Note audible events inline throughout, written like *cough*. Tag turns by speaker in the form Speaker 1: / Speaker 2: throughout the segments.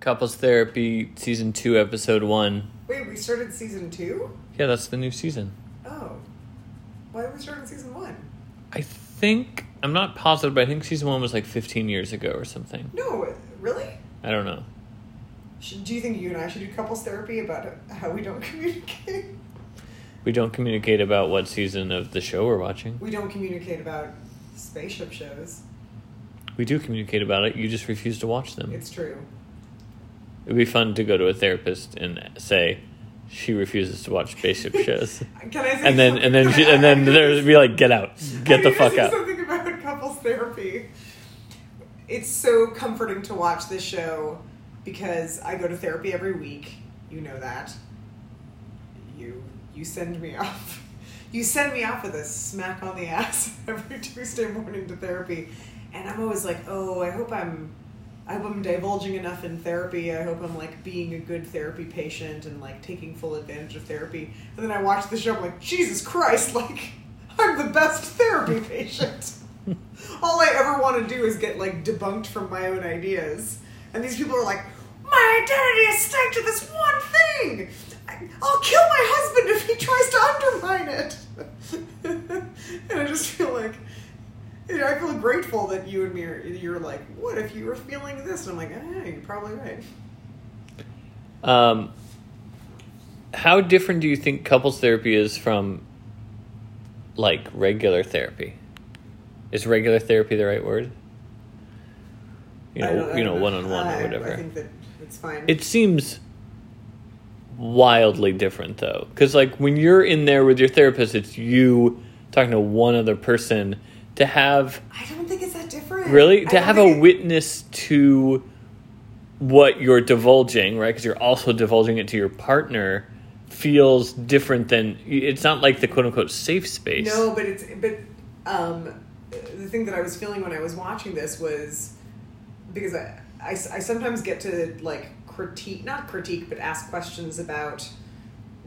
Speaker 1: Couples Therapy Season 2, Episode 1.
Speaker 2: Wait, we started season two?
Speaker 1: Yeah, that's the new season.
Speaker 2: Oh. Why did we start in season one?
Speaker 1: I think, I'm not positive, but I think Season 1 was like 15 years ago or something.
Speaker 2: No, really?
Speaker 1: I don't know.
Speaker 2: Should, do you think you and I should do couples therapy about how we don't *laughs* communicate?
Speaker 1: We don't communicate about what season of the show we're watching.
Speaker 2: We don't communicate about spaceship shows.
Speaker 1: We do communicate about it, you just refuse to watch them.
Speaker 2: It's true.
Speaker 1: It'd be fun to go to a therapist and say she refuses to watch spaceship *laughs* shows.
Speaker 2: Can I say
Speaker 1: and then and then she, and then there'd be like get out get the fuck out
Speaker 2: Something about couples therapy. It's so comforting to watch this show because I go to therapy every week. You know that. You you send me off. *laughs* You send me off with a smack on the *laughs* ass every Tuesday morning to therapy, and I'm always like, oh, I hope I'm. I hope I'm divulging enough in therapy. I hope I'm like being a good therapy patient and like taking full advantage of therapy. And then I watch the show, I'm like, Jesus Christ, *laughs* like I'm the best therapy patient. *laughs* All I ever want to do is get like debunked from my own ideas. And these people are like, my identity is stuck to this one thing. I'll kill my husband if he tries to undermine it. *laughs* and I just feel like, you know, I feel grateful that you and me are, you're like, what if you were feeling this? And I'm like, ah, you're probably right.
Speaker 1: um how different do you think couples therapy is from like regular therapy is regular therapy the right word you know you know one-on-one or whatever
Speaker 2: I think that it's fine.
Speaker 1: It seems wildly different though, because like when you're in there with your therapist, it's you talking to one other person. To have
Speaker 2: I don't think it's that different.
Speaker 1: really
Speaker 2: I
Speaker 1: to
Speaker 2: don't
Speaker 1: have a
Speaker 2: think it-
Speaker 1: witness to what you're divulging, right? Because you're also divulging it to your partner feels different than it's not like the quote unquote safe space.
Speaker 2: No, but it's but um, the thing that I was feeling when I was watching this was because I, I, I sometimes get to like critique not critique but ask questions about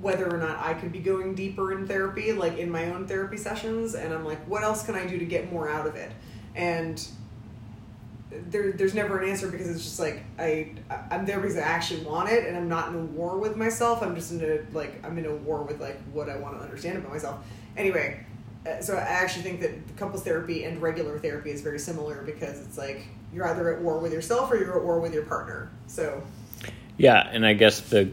Speaker 2: whether or not I could be going deeper in therapy like in my own therapy sessions and I'm like what else can I do to get more out of it and there, there's never an answer because it's just like I I'm there because I actually want it and I'm not in a war with myself. I'm just in a like I'm in a war with like what I want to understand about myself. Anyway, uh, so I actually think that couples therapy and regular therapy is very similar because it's like you're either at war with yourself or you're at war with your partner. So
Speaker 1: Yeah, and I guess the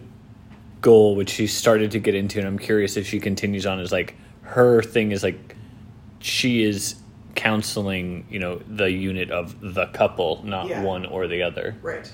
Speaker 1: goal, which she started to get into, and I'm curious if she continues on, is like her thing is like she is counseling, you know, the unit of the couple, not
Speaker 2: Yeah.
Speaker 1: one or the other.
Speaker 2: right,